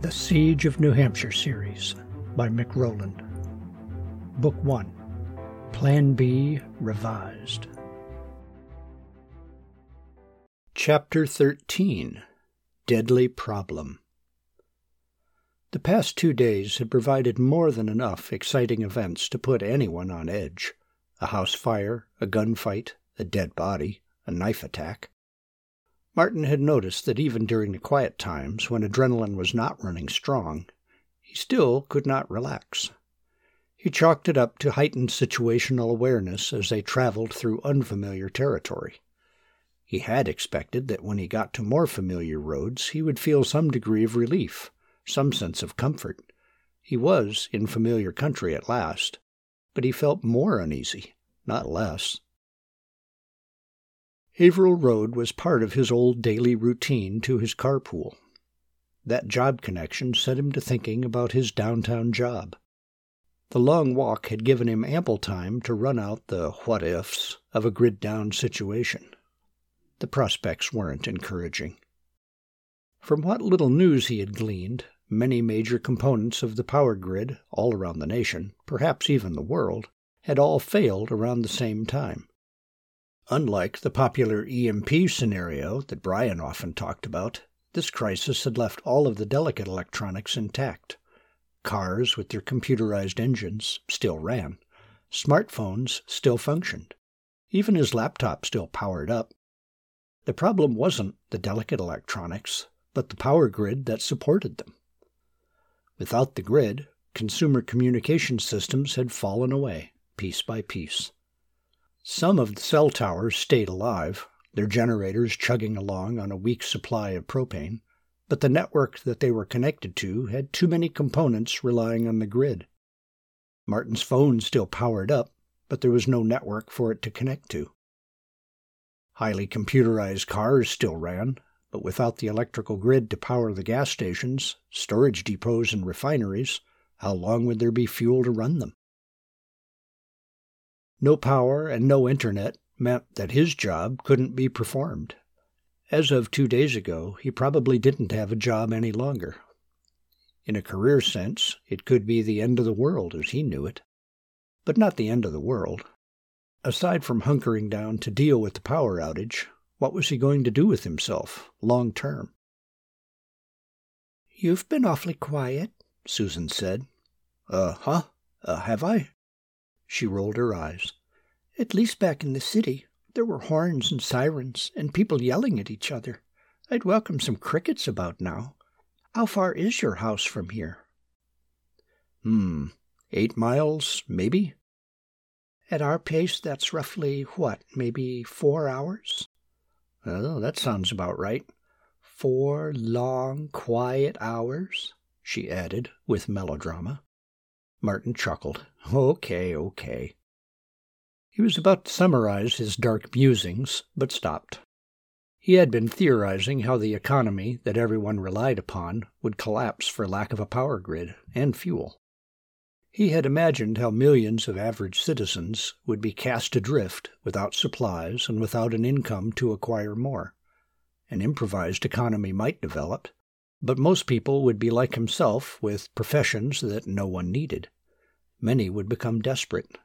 The Siege of New Hampshire series by Mick Rowland. Book 1 Plan B Revised. Chapter 13 Deadly Problem. The past two days had provided more than enough exciting events to put anyone on edge a house fire, a gunfight, a dead body, a knife attack. Martin had noticed that even during the quiet times, when adrenaline was not running strong, he still could not relax. He chalked it up to heightened situational awareness as they traveled through unfamiliar territory. He had expected that when he got to more familiar roads, he would feel some degree of relief, some sense of comfort. He was in familiar country at last, but he felt more uneasy, not less. Haverhill Road was part of his old daily routine to his carpool. That job connection set him to thinking about his downtown job. The long walk had given him ample time to run out the what ifs of a grid down situation. The prospects weren't encouraging. From what little news he had gleaned, many major components of the power grid all around the nation, perhaps even the world, had all failed around the same time. Unlike the popular EMP scenario that Brian often talked about, this crisis had left all of the delicate electronics intact. Cars with their computerized engines still ran. Smartphones still functioned. Even his laptop still powered up. The problem wasn't the delicate electronics, but the power grid that supported them. Without the grid, consumer communication systems had fallen away, piece by piece. Some of the cell towers stayed alive, their generators chugging along on a weak supply of propane, but the network that they were connected to had too many components relying on the grid. Martin's phone still powered up, but there was no network for it to connect to. Highly computerized cars still ran, but without the electrical grid to power the gas stations, storage depots, and refineries, how long would there be fuel to run them? No power and no internet meant that his job couldn't be performed. As of two days ago, he probably didn't have a job any longer. In a career sense, it could be the end of the world as he knew it. But not the end of the world. Aside from hunkering down to deal with the power outage, what was he going to do with himself, long term? You've been awfully quiet, Susan said. Uh huh. Uh, have I? She rolled her eyes. At least back in the city, there were horns and sirens and people yelling at each other. I'd welcome some crickets about now. How far is your house from here? Hmm, eight miles, maybe? At our pace, that's roughly, what, maybe four hours? Oh, that sounds about right. Four long, quiet hours, she added with melodrama. Martin chuckled. Okay, okay. He was about to summarize his dark musings, but stopped. He had been theorizing how the economy that everyone relied upon would collapse for lack of a power grid and fuel. He had imagined how millions of average citizens would be cast adrift without supplies and without an income to acquire more. An improvised economy might develop, but most people would be like himself with professions that no one needed. Many would become desperate.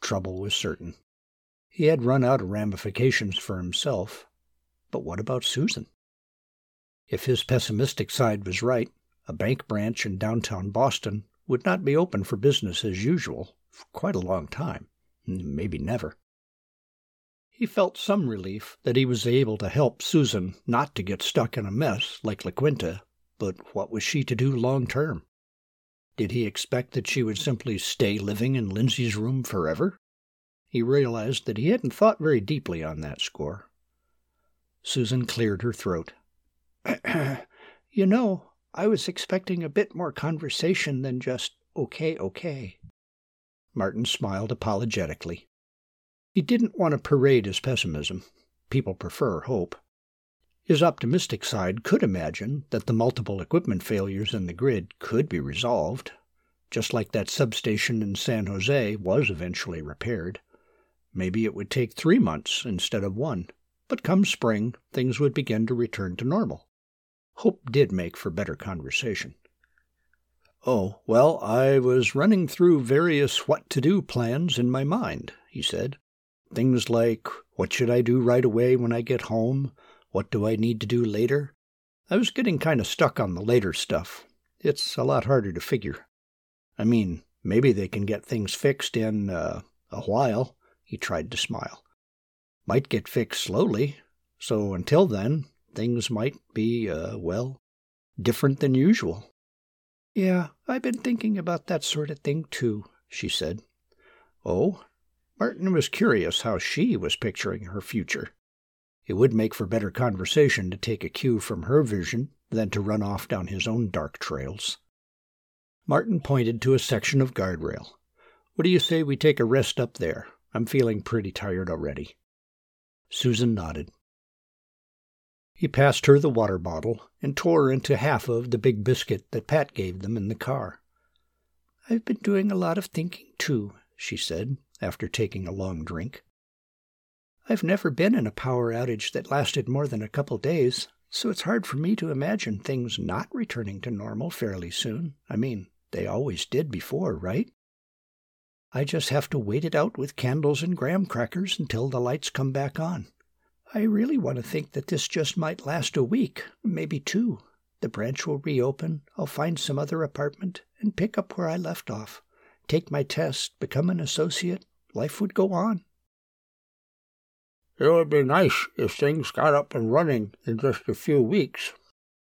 Trouble was certain. He had run out of ramifications for himself. But what about Susan? If his pessimistic side was right, a bank branch in downtown Boston would not be open for business as usual for quite a long time, maybe never. He felt some relief that he was able to help Susan not to get stuck in a mess like La Quinta, but what was she to do long term? Did he expect that she would simply stay living in Lindsay's room forever? He realized that he hadn't thought very deeply on that score. Susan cleared her throat. you know, I was expecting a bit more conversation than just okay, okay. Martin smiled apologetically. He didn't want to parade his pessimism. People prefer hope. His optimistic side could imagine that the multiple equipment failures in the grid could be resolved, just like that substation in San Jose was eventually repaired. Maybe it would take three months instead of one, but come spring, things would begin to return to normal. Hope did make for better conversation. Oh, well, I was running through various what to do plans in my mind, he said. Things like what should I do right away when I get home? What do I need to do later? I was getting kind of stuck on the later stuff. It's a lot harder to figure. I mean, maybe they can get things fixed in uh, a while. He tried to smile. Might get fixed slowly. So until then, things might be, uh, well, different than usual. Yeah, I've been thinking about that sort of thing too, she said. Oh? Martin was curious how she was picturing her future. It would make for better conversation to take a cue from her vision than to run off down his own dark trails. Martin pointed to a section of guardrail. What do you say we take a rest up there? I'm feeling pretty tired already. Susan nodded. He passed her the water bottle and tore into half of the big biscuit that Pat gave them in the car. I've been doing a lot of thinking, too, she said, after taking a long drink. I've never been in a power outage that lasted more than a couple days, so it's hard for me to imagine things not returning to normal fairly soon. I mean, they always did before, right? I just have to wait it out with candles and graham crackers until the lights come back on. I really want to think that this just might last a week, maybe two. The branch will reopen, I'll find some other apartment, and pick up where I left off. Take my test, become an associate, life would go on. It would be nice if things got up and running in just a few weeks,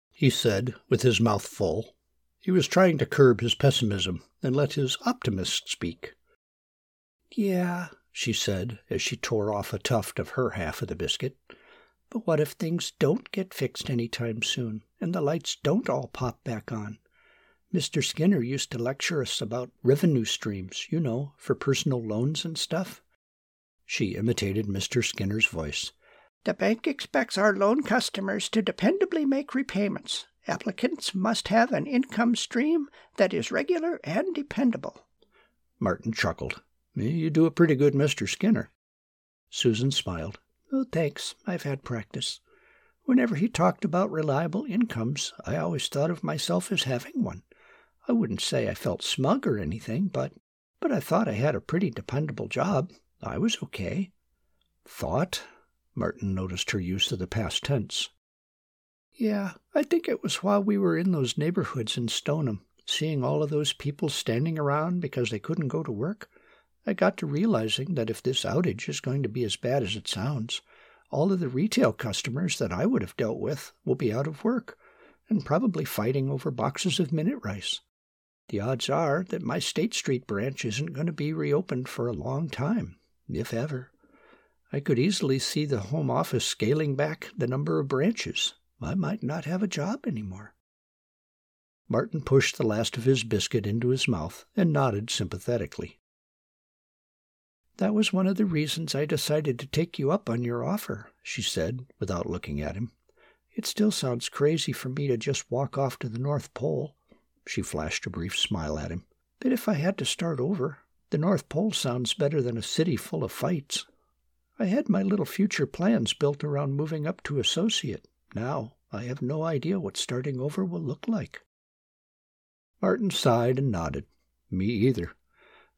he said, with his mouth full. He was trying to curb his pessimism and let his optimist speak. Yeah, she said as she tore off a tuft of her half of the biscuit. But what if things don't get fixed any time soon and the lights don't all pop back on? Mr. Skinner used to lecture us about revenue streams, you know, for personal loans and stuff. She imitated Mr. Skinner's voice. The bank expects our loan customers to dependably make repayments. Applicants must have an income stream that is regular and dependable. Martin chuckled. You do a pretty good Mr. Skinner. Susan smiled. Oh, thanks. I've had practice. Whenever he talked about reliable incomes, I always thought of myself as having one. I wouldn't say I felt smug or anything, but but I thought I had a pretty dependable job. I was okay. Thought? Martin noticed her use of the past tense. Yeah, I think it was while we were in those neighborhoods in Stoneham, seeing all of those people standing around because they couldn't go to work. I got to realizing that if this outage is going to be as bad as it sounds, all of the retail customers that I would have dealt with will be out of work and probably fighting over boxes of minute rice. The odds are that my State Street branch isn't going to be reopened for a long time if ever. I could easily see the home office scaling back the number of branches. I might not have a job anymore. Martin pushed the last of his biscuit into his mouth and nodded sympathetically. That was one of the reasons I decided to take you up on your offer, she said, without looking at him. It still sounds crazy for me to just walk off to the North Pole. She flashed a brief smile at him. But if I had to start over, the North Pole sounds better than a city full of fights. I had my little future plans built around moving up to associate. Now I have no idea what starting over will look like. Martin sighed and nodded. Me either.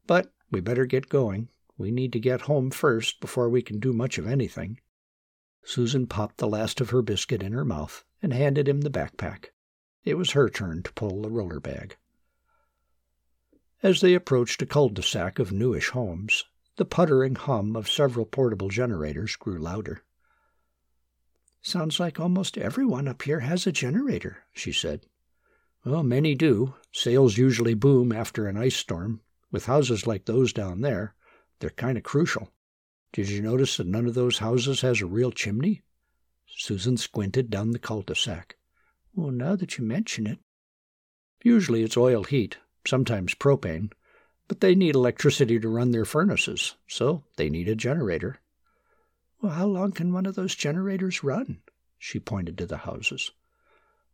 But we better get going. We need to get home first before we can do much of anything. Susan popped the last of her biscuit in her mouth and handed him the backpack. It was her turn to pull the roller bag. As they approached a cul-de-sac of newish homes, the puttering hum of several portable generators grew louder. Sounds like almost everyone up here has a generator, she said. Well, many do. Sales usually boom after an ice storm. With houses like those down there, they're kind of crucial. Did you notice that none of those houses has a real chimney? Susan squinted down the cul-de-sac. Well, now that you mention it. Usually it's oil heat, sometimes propane, but they need electricity to run their furnaces, so they need a generator. Well, how long can one of those generators run? She pointed to the houses.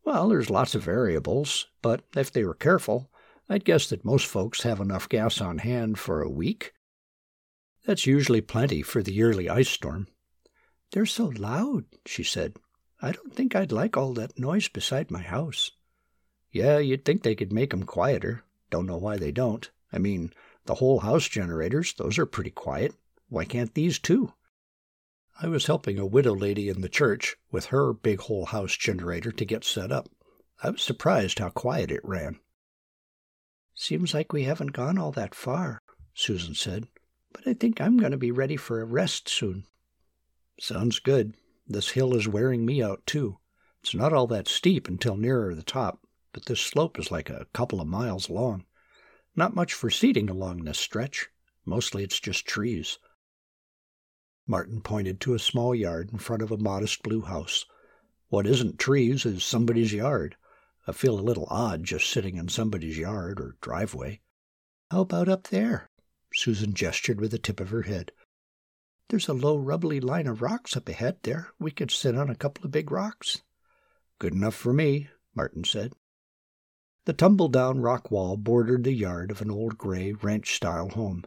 Well, there's lots of variables, but if they were careful, I'd guess that most folks have enough gas on hand for a week. That's usually plenty for the yearly ice storm. They're so loud, she said. I don't think I'd like all that noise beside my house. Yeah, you'd think they could make 'em quieter. Don't know why they don't. I mean, the whole house generators, those are pretty quiet. Why can't these too? I was helping a widow lady in the church with her big whole house generator to get set up. I was surprised how quiet it ran. Seems like we haven't gone all that far, Susan said, but I think I'm going to be ready for a rest soon. Sounds good. This hill is wearing me out, too. It's not all that steep until nearer the top, but this slope is like a couple of miles long. Not much for seating along this stretch. Mostly it's just trees. Martin pointed to a small yard in front of a modest blue house. What isn't trees is somebody's yard. I feel a little odd just sitting in somebody's yard or driveway. How about up there? Susan gestured with the tip of her head. There's a low, rubbly line of rocks up ahead there. We could sit on a couple of big rocks. Good enough for me, Martin said. The tumble down rock wall bordered the yard of an old gray ranch style home.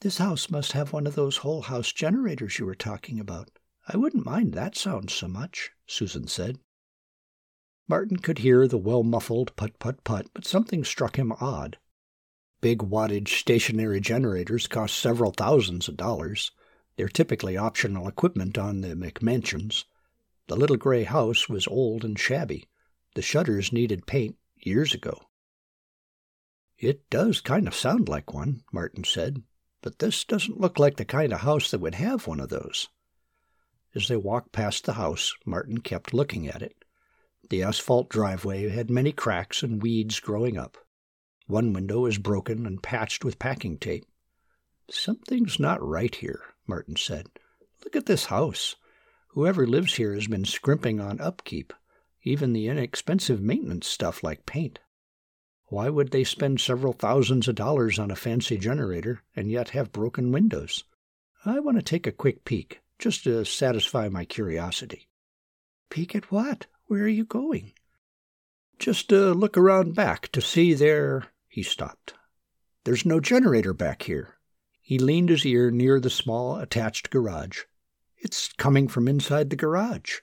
This house must have one of those whole house generators you were talking about. I wouldn't mind that sound so much, Susan said. Martin could hear the well muffled put put put, but something struck him odd. Big wattage stationary generators cost several thousands of dollars. They're typically optional equipment on the McMansions. The little gray house was old and shabby. The shutters needed paint years ago. It does kind of sound like one, Martin said, but this doesn't look like the kind of house that would have one of those. As they walked past the house, Martin kept looking at it. The asphalt driveway had many cracks and weeds growing up. One window was broken and patched with packing tape. Something's not right here, Martin said. Look at this house. Whoever lives here has been scrimping on upkeep, even the inexpensive maintenance stuff like paint. Why would they spend several thousands of dollars on a fancy generator and yet have broken windows? I want to take a quick peek, just to satisfy my curiosity. Peek at what? Where are you going? Just to look around back to see there he stopped. There's no generator back here. He leaned his ear near the small attached garage. It's coming from inside the garage.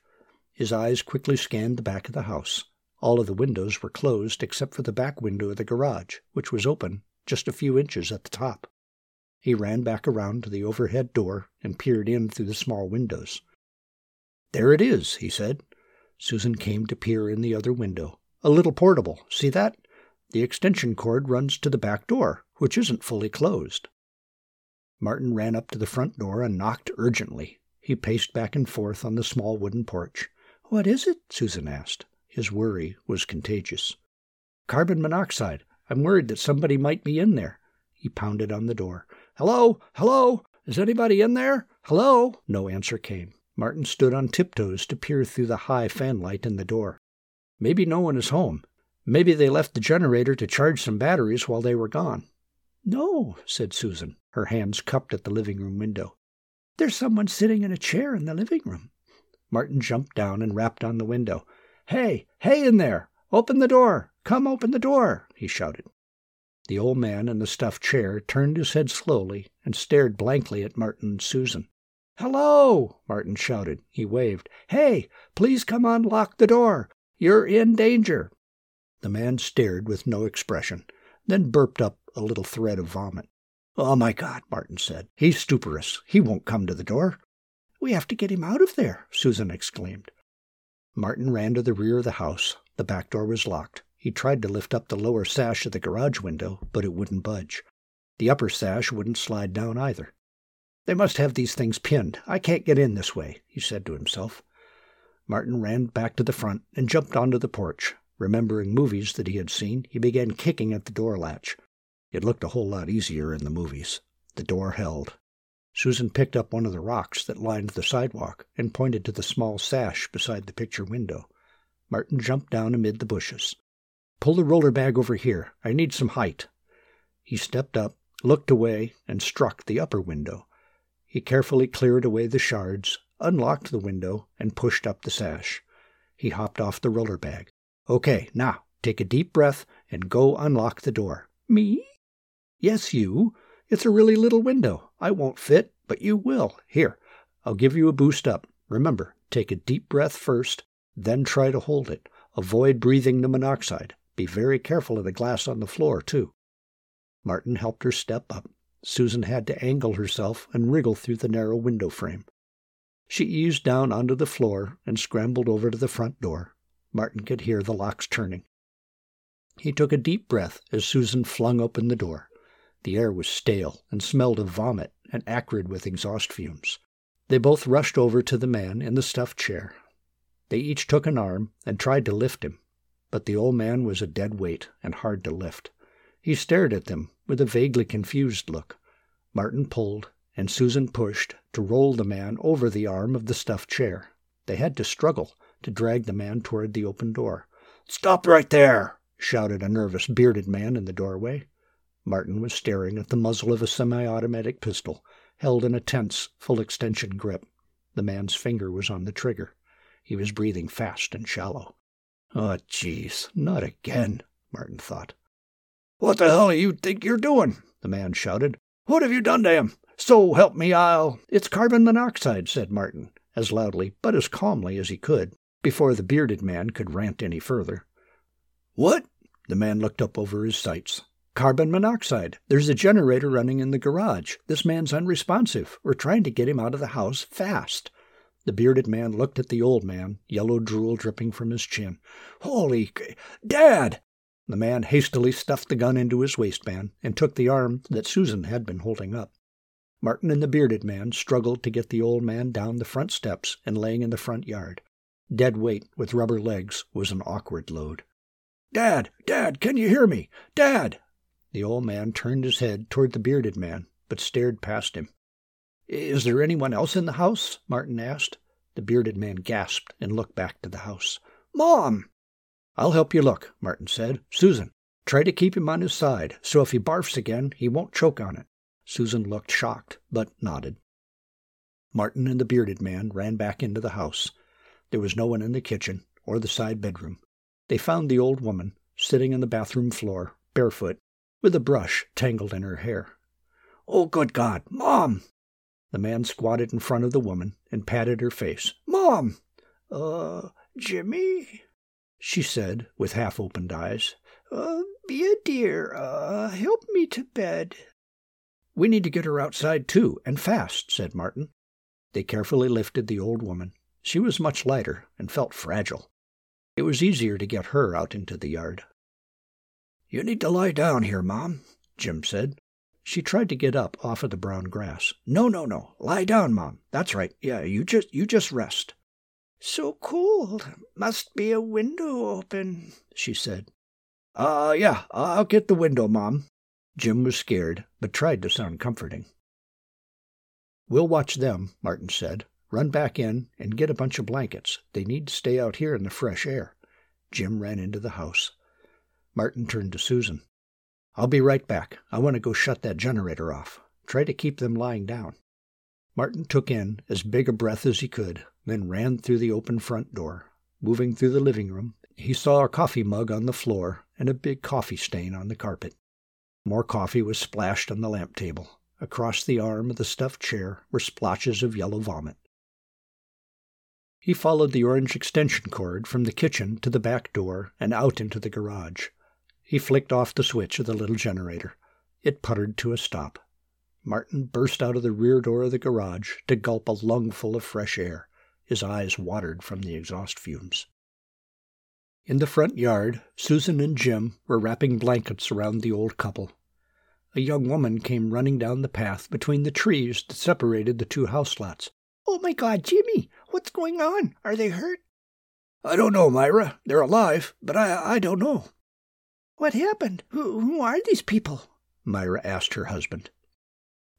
His eyes quickly scanned the back of the house. All of the windows were closed except for the back window of the garage, which was open just a few inches at the top. He ran back around to the overhead door and peered in through the small windows. There it is, he said. Susan came to peer in the other window. A little portable. See that? The extension cord runs to the back door, which isn't fully closed. Martin ran up to the front door and knocked urgently. He paced back and forth on the small wooden porch. What is it? Susan asked. His worry was contagious. Carbon monoxide. I'm worried that somebody might be in there. He pounded on the door. Hello? Hello? Is anybody in there? Hello? No answer came. Martin stood on tiptoes to peer through the high fanlight in the door. Maybe no one is home. Maybe they left the generator to charge some batteries while they were gone. No, said Susan, her hands cupped at the living room window. There's someone sitting in a chair in the living room. Martin jumped down and rapped on the window. Hey, hey in there! Open the door! Come open the door! he shouted. The old man in the stuffed chair turned his head slowly and stared blankly at Martin and Susan. Hello! Martin shouted. He waved. Hey, please come unlock the door. You're in danger. The man stared with no expression, then burped up a little thread of vomit. Oh, my God, Martin said. He's stuporous. He won't come to the door. We have to get him out of there, Susan exclaimed. Martin ran to the rear of the house. The back door was locked. He tried to lift up the lower sash of the garage window, but it wouldn't budge. The upper sash wouldn't slide down either. They must have these things pinned. I can't get in this way, he said to himself. Martin ran back to the front and jumped onto the porch. Remembering movies that he had seen, he began kicking at the door latch. It looked a whole lot easier in the movies. The door held. Susan picked up one of the rocks that lined the sidewalk and pointed to the small sash beside the picture window. Martin jumped down amid the bushes. Pull the roller bag over here. I need some height. He stepped up, looked away, and struck the upper window. He carefully cleared away the shards, unlocked the window, and pushed up the sash. He hopped off the roller bag. Okay, now take a deep breath and go unlock the door. Me? Yes, you. It's a really little window. I won't fit, but you will. Here, I'll give you a boost up. Remember, take a deep breath first, then try to hold it. Avoid breathing the monoxide. Be very careful of the glass on the floor, too. Martin helped her step up. Susan had to angle herself and wriggle through the narrow window frame. She eased down onto the floor and scrambled over to the front door. Martin could hear the locks turning. He took a deep breath as Susan flung open the door. The air was stale and smelled of vomit and acrid with exhaust fumes. They both rushed over to the man in the stuffed chair. They each took an arm and tried to lift him, but the old man was a dead weight and hard to lift. He stared at them with a vaguely confused look. Martin pulled, and Susan pushed to roll the man over the arm of the stuffed chair. They had to struggle to drag the man toward the open door. Stop right there! shouted a nervous bearded man in the doorway. Martin was staring at the muzzle of a semi automatic pistol, held in a tense, full extension grip. The man's finger was on the trigger. He was breathing fast and shallow. Oh, jeez, not again, Martin thought. What the hell do you think you're doing? the man shouted. What have you done to him? So help me, I'll. It's carbon monoxide, said Martin, as loudly but as calmly as he could, before the bearded man could rant any further. What? The man looked up over his sights. Carbon monoxide. There's a generator running in the garage. This man's unresponsive. We're trying to get him out of the house fast. The bearded man looked at the old man, yellow drool dripping from his chin. Holy. Dad! The man hastily stuffed the gun into his waistband and took the arm that Susan had been holding up. Martin and the bearded man struggled to get the old man down the front steps and laying in the front yard. Dead weight with rubber legs was an awkward load. Dad! Dad! Can you hear me? Dad! The old man turned his head toward the bearded man, but stared past him. Is there anyone else in the house? Martin asked. The bearded man gasped and looked back to the house. Mom! I'll help you look, Martin said. Susan, try to keep him on his side, so if he barfs again, he won't choke on it. Susan looked shocked, but nodded. Martin and the bearded man ran back into the house. There was no one in the kitchen or the side bedroom. They found the old woman sitting on the bathroom floor, barefoot, with a brush tangled in her hair. Oh, good God, Mom! The man squatted in front of the woman and patted her face. Mom! Uh, Jimmy? she said with half opened eyes. Uh, be a dear. Uh, help me to bed. We need to get her outside, too, and fast, said Martin. They carefully lifted the old woman. She was much lighter and felt fragile. It was easier to get her out into the yard. You need to lie down here, Mom, Jim said. She tried to get up off of the brown grass. No, no, no. Lie down, Mom. That's right. Yeah, you just you just rest. So cold. Must be a window open, she said. Uh, yeah, I'll get the window, Mom. Jim was scared, but tried to sound comforting. We'll watch them, Martin said. Run back in and get a bunch of blankets. They need to stay out here in the fresh air. Jim ran into the house. Martin turned to Susan. I'll be right back. I want to go shut that generator off. Try to keep them lying down. Martin took in as big a breath as he could, then ran through the open front door. Moving through the living room, he saw a coffee mug on the floor and a big coffee stain on the carpet. More coffee was splashed on the lamp table. Across the arm of the stuffed chair were splotches of yellow vomit. He followed the orange extension cord from the kitchen to the back door and out into the garage. He flicked off the switch of the little generator. It puttered to a stop. Martin burst out of the rear door of the garage to gulp a lungful of fresh air. His eyes watered from the exhaust fumes. In the front yard, Susan and Jim were wrapping blankets around the old couple. A young woman came running down the path between the trees that separated the two house lots. Oh, my God, Jimmy! What's going on? Are they hurt? I don't know, Myra. They're alive, but I, I don't know. What happened? Who, who are these people? Myra asked her husband.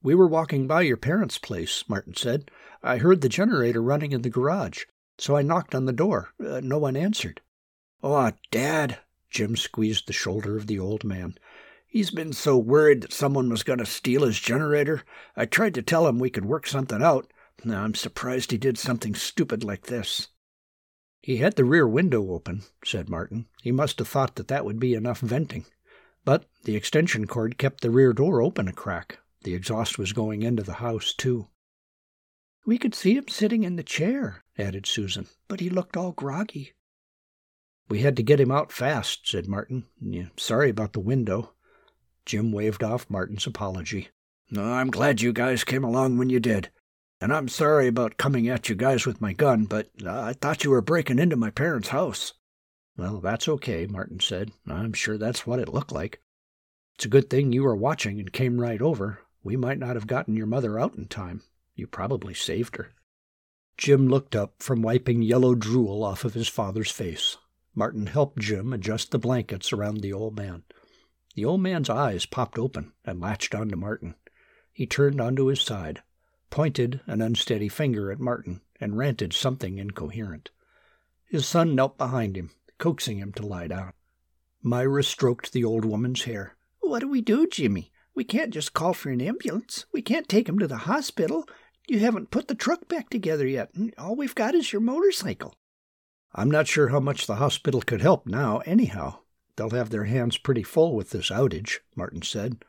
We were walking by your parents' place, Martin said. I heard the generator running in the garage, so I knocked on the door. Uh, no one answered. Oh, Dad! Jim squeezed the shoulder of the old man. He's been so worried that someone was going to steal his generator. I tried to tell him we could work something out. Now I'm surprised he did something stupid like this. He had the rear window open, said Martin. He must have thought that that would be enough venting. But the extension cord kept the rear door open a crack. The exhaust was going into the house, too. We could see him sitting in the chair, added Susan, but he looked all groggy. We had to get him out fast, said Martin. Yeah, sorry about the window. Jim waved off Martin's apology. I'm glad you guys came along when you did. And I'm sorry about coming at you guys with my gun, but uh, I thought you were breaking into my parents' house. Well, that's okay, Martin said. I'm sure that's what it looked like. It's a good thing you were watching and came right over. We might not have gotten your mother out in time. You probably saved her. Jim looked up from wiping yellow drool off of his father's face. Martin helped Jim adjust the blankets around the old man. The old man's eyes popped open and latched onto Martin. He turned onto his side, pointed an unsteady finger at Martin, and ranted something incoherent. His son knelt behind him, coaxing him to lie down. Myra stroked the old woman's hair. What do we do, Jimmy? We can't just call for an ambulance. We can't take him to the hospital. You haven't put the truck back together yet. and All we've got is your motorcycle. I'm not sure how much the hospital could help now, anyhow. They'll have their hands pretty full with this outage, Martin said.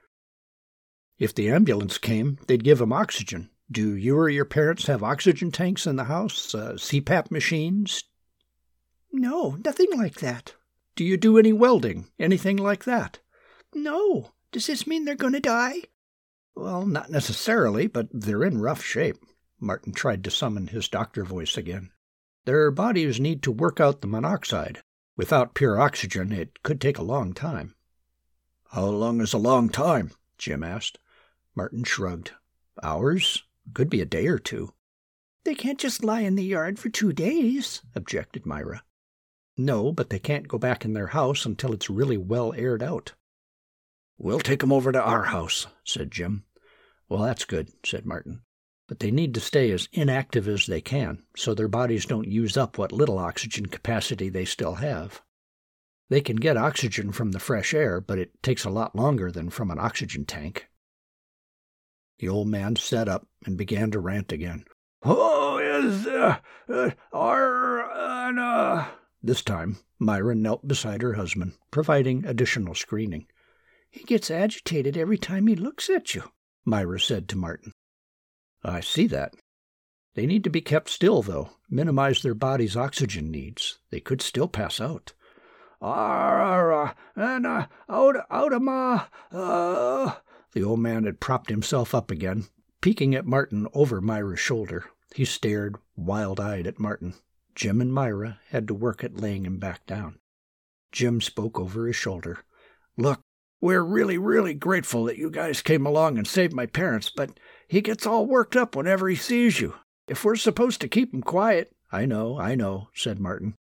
If the ambulance came, they'd give him oxygen. Do you or your parents have oxygen tanks in the house? Uh, CPAP machines? No, nothing like that. Do you do any welding? Anything like that? No. Does this mean they're going to die? Well, not necessarily, but they're in rough shape. Martin tried to summon his doctor voice again. Their bodies need to work out the monoxide. Without pure oxygen, it could take a long time. How long is a long time? Jim asked. Martin shrugged. Hours? Could be a day or two. They can't just lie in the yard for two days, objected Myra. No, but they can't go back in their house until it's really well aired out. We'll take them over to our house, said Jim. Well, that's good, said Martin. But they need to stay as inactive as they can, so their bodies don't use up what little oxygen capacity they still have. They can get oxygen from the fresh air, but it takes a lot longer than from an oxygen tank. The old man sat up and began to rant again. Oh, is uh, uh, uh, This time, Myra knelt beside her husband, providing additional screening. He gets agitated every time he looks at you, Myra said to Martin. I see that. They need to be kept still, though, minimize their body's oxygen needs. They could still pass out. Uh, out, out of my, uh... The old man had propped himself up again, peeking at Martin over Myra's shoulder. He stared, wild-eyed, at Martin. Jim and Myra had to work at laying him back down. Jim spoke over his shoulder. Look, we're really, really grateful that you guys came along and saved my parents, but he gets all worked up whenever he sees you. If we're supposed to keep him quiet. I know, I know, said Martin.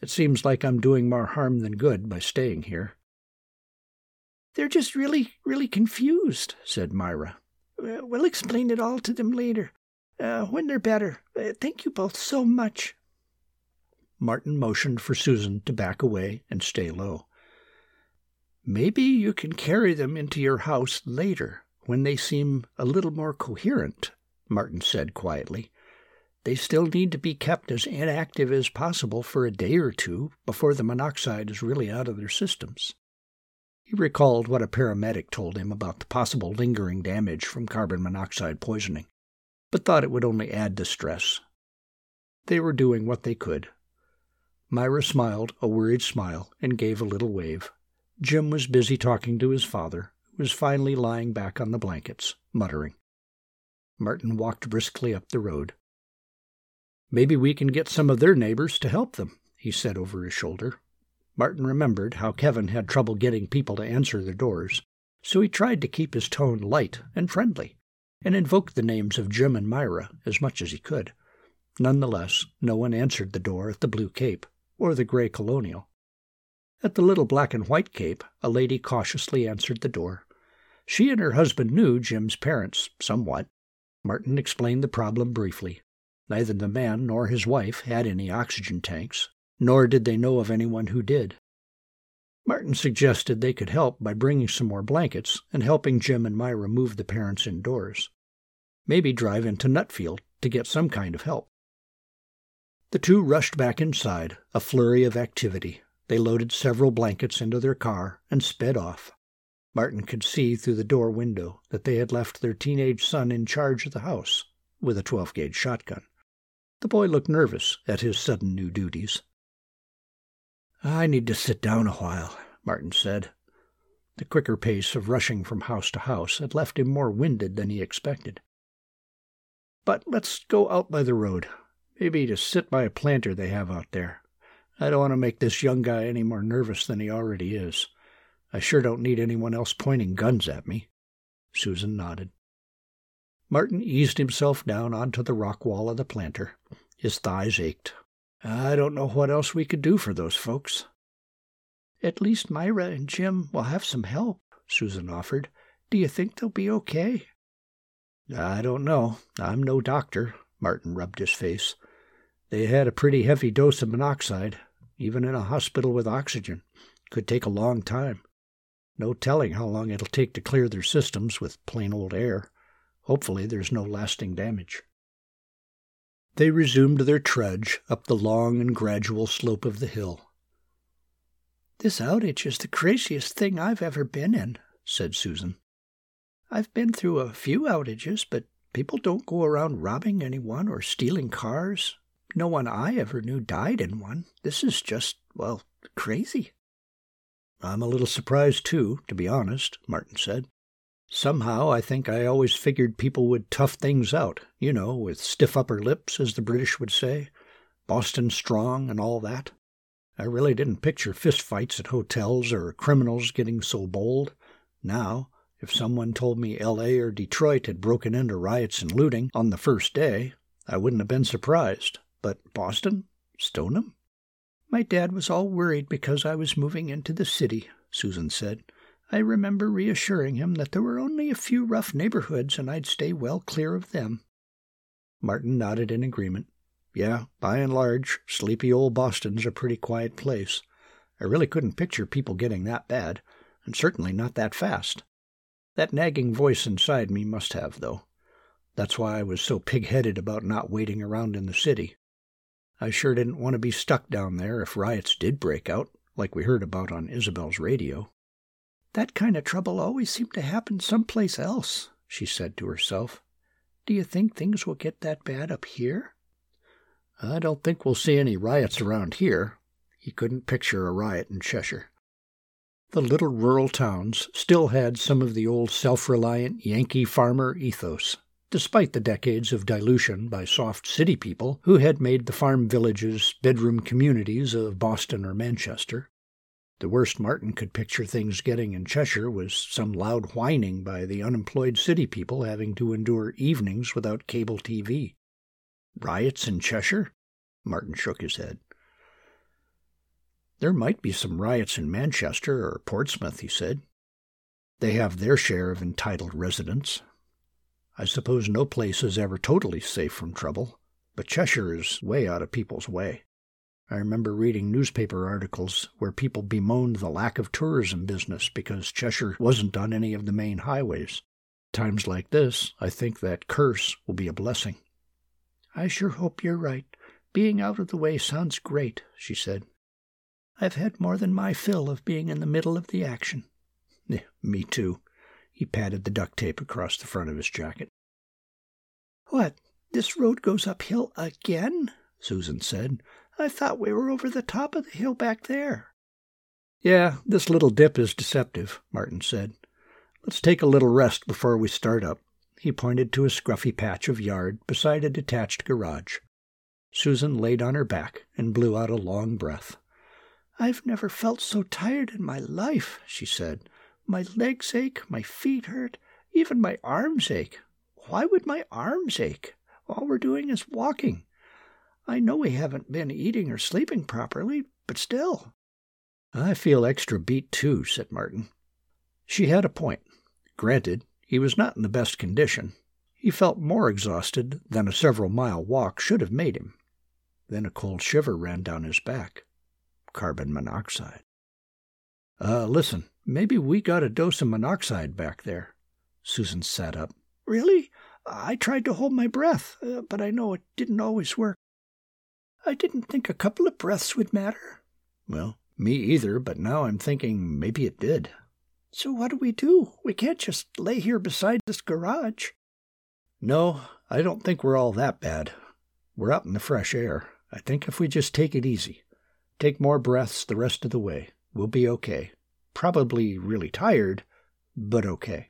It seems like I'm doing more harm than good by staying here. They're just really, really confused, said Myra. We'll explain it all to them later, uh, when they're better. Uh, thank you both so much. Martin motioned for Susan to back away and stay low. Maybe you can carry them into your house later, when they seem a little more coherent, Martin said quietly. They still need to be kept as inactive as possible for a day or two before the monoxide is really out of their systems. He recalled what a paramedic told him about the possible lingering damage from carbon monoxide poisoning, but thought it would only add to stress. They were doing what they could. Myra smiled a worried smile and gave a little wave. Jim was busy talking to his father, who was finally lying back on the blankets, muttering. Martin walked briskly up the road. Maybe we can get some of their neighbors to help them, he said over his shoulder. Martin remembered how Kevin had trouble getting people to answer their doors, so he tried to keep his tone light and friendly, and invoked the names of Jim and Myra as much as he could. Nonetheless, no one answered the door at the Blue Cape or the Gray Colonial. At the little black and white cape, a lady cautiously answered the door. She and her husband knew Jim's parents somewhat. Martin explained the problem briefly. Neither the man nor his wife had any oxygen tanks, nor did they know of anyone who did. Martin suggested they could help by bringing some more blankets and helping Jim and Myra move the parents indoors. Maybe drive into Nutfield to get some kind of help. The two rushed back inside, a flurry of activity, they loaded several blankets into their car and sped off. Martin could see through the door window that they had left their teenage son in charge of the house with a 12 gauge shotgun. The boy looked nervous at his sudden new duties. I need to sit down a while, Martin said. The quicker pace of rushing from house to house had left him more winded than he expected. But let's go out by the road, maybe to sit by a planter they have out there. I don't want to make this young guy any more nervous than he already is. I sure don't need anyone else pointing guns at me. Susan nodded. Martin eased himself down onto the rock wall of the planter. His thighs ached. I don't know what else we could do for those folks. At least Myra and Jim will have some help, Susan offered. Do you think they'll be okay? I don't know. I'm no doctor. Martin rubbed his face. They had a pretty heavy dose of monoxide, even in a hospital with oxygen. Could take a long time. No telling how long it'll take to clear their systems with plain old air. Hopefully, there's no lasting damage. They resumed their trudge up the long and gradual slope of the hill. This outage is the craziest thing I've ever been in, said Susan. I've been through a few outages, but people don't go around robbing anyone or stealing cars. No one I ever knew died in one. This is just, well, crazy. I'm a little surprised, too, to be honest, Martin said. Somehow I think I always figured people would tough things out, you know, with stiff upper lips, as the British would say, Boston strong and all that. I really didn't picture fistfights at hotels or criminals getting so bold. Now, if someone told me L.A. or Detroit had broken into riots and looting on the first day, I wouldn't have been surprised. But Boston? Stoneham? My dad was all worried because I was moving into the city, Susan said. I remember reassuring him that there were only a few rough neighborhoods and I'd stay well clear of them. Martin nodded in agreement. Yeah, by and large, sleepy old Boston's a pretty quiet place. I really couldn't picture people getting that bad, and certainly not that fast. That nagging voice inside me must have, though. That's why I was so pig-headed about not waiting around in the city. I sure didn't want to be stuck down there if riots did break out, like we heard about on Isabel's radio. That kind of trouble always seemed to happen someplace else, she said to herself. Do you think things will get that bad up here? I don't think we'll see any riots around here. He couldn't picture a riot in Cheshire. The little rural towns still had some of the old self reliant Yankee farmer ethos, despite the decades of dilution by soft city people who had made the farm villages bedroom communities of Boston or Manchester. The worst Martin could picture things getting in Cheshire was some loud whining by the unemployed city people having to endure evenings without cable TV. Riots in Cheshire? Martin shook his head. There might be some riots in Manchester or Portsmouth, he said. They have their share of entitled residents. I suppose no place is ever totally safe from trouble, but Cheshire is way out of people's way. I remember reading newspaper articles where people bemoaned the lack of tourism business because Cheshire wasn't on any of the main highways. Times like this, I think that curse will be a blessing. I sure hope you're right. Being out of the way sounds great, she said. I've had more than my fill of being in the middle of the action. Yeah, me too. He patted the duct tape across the front of his jacket. What, this road goes uphill again? Susan said. I thought we were over the top of the hill back there. Yeah, this little dip is deceptive, Martin said. Let's take a little rest before we start up. He pointed to a scruffy patch of yard beside a detached garage. Susan laid on her back and blew out a long breath. I've never felt so tired in my life, she said. My legs ache, my feet hurt, even my arms ache. Why would my arms ache? All we're doing is walking. I know we haven't been eating or sleeping properly, but still. I feel extra beat, too, said Martin. She had a point. Granted, he was not in the best condition. He felt more exhausted than a several mile walk should have made him. Then a cold shiver ran down his back. Carbon monoxide. Uh, listen, maybe we got a dose of monoxide back there. Susan sat up. Really? I tried to hold my breath, uh, but I know it didn't always work. I didn't think a couple of breaths would matter. Well, me either, but now I'm thinking maybe it did. So what do we do? We can't just lay here beside this garage. No, I don't think we're all that bad. We're out in the fresh air. I think if we just take it easy. Take more breaths the rest of the way. We'll be okay. Probably really tired, but okay.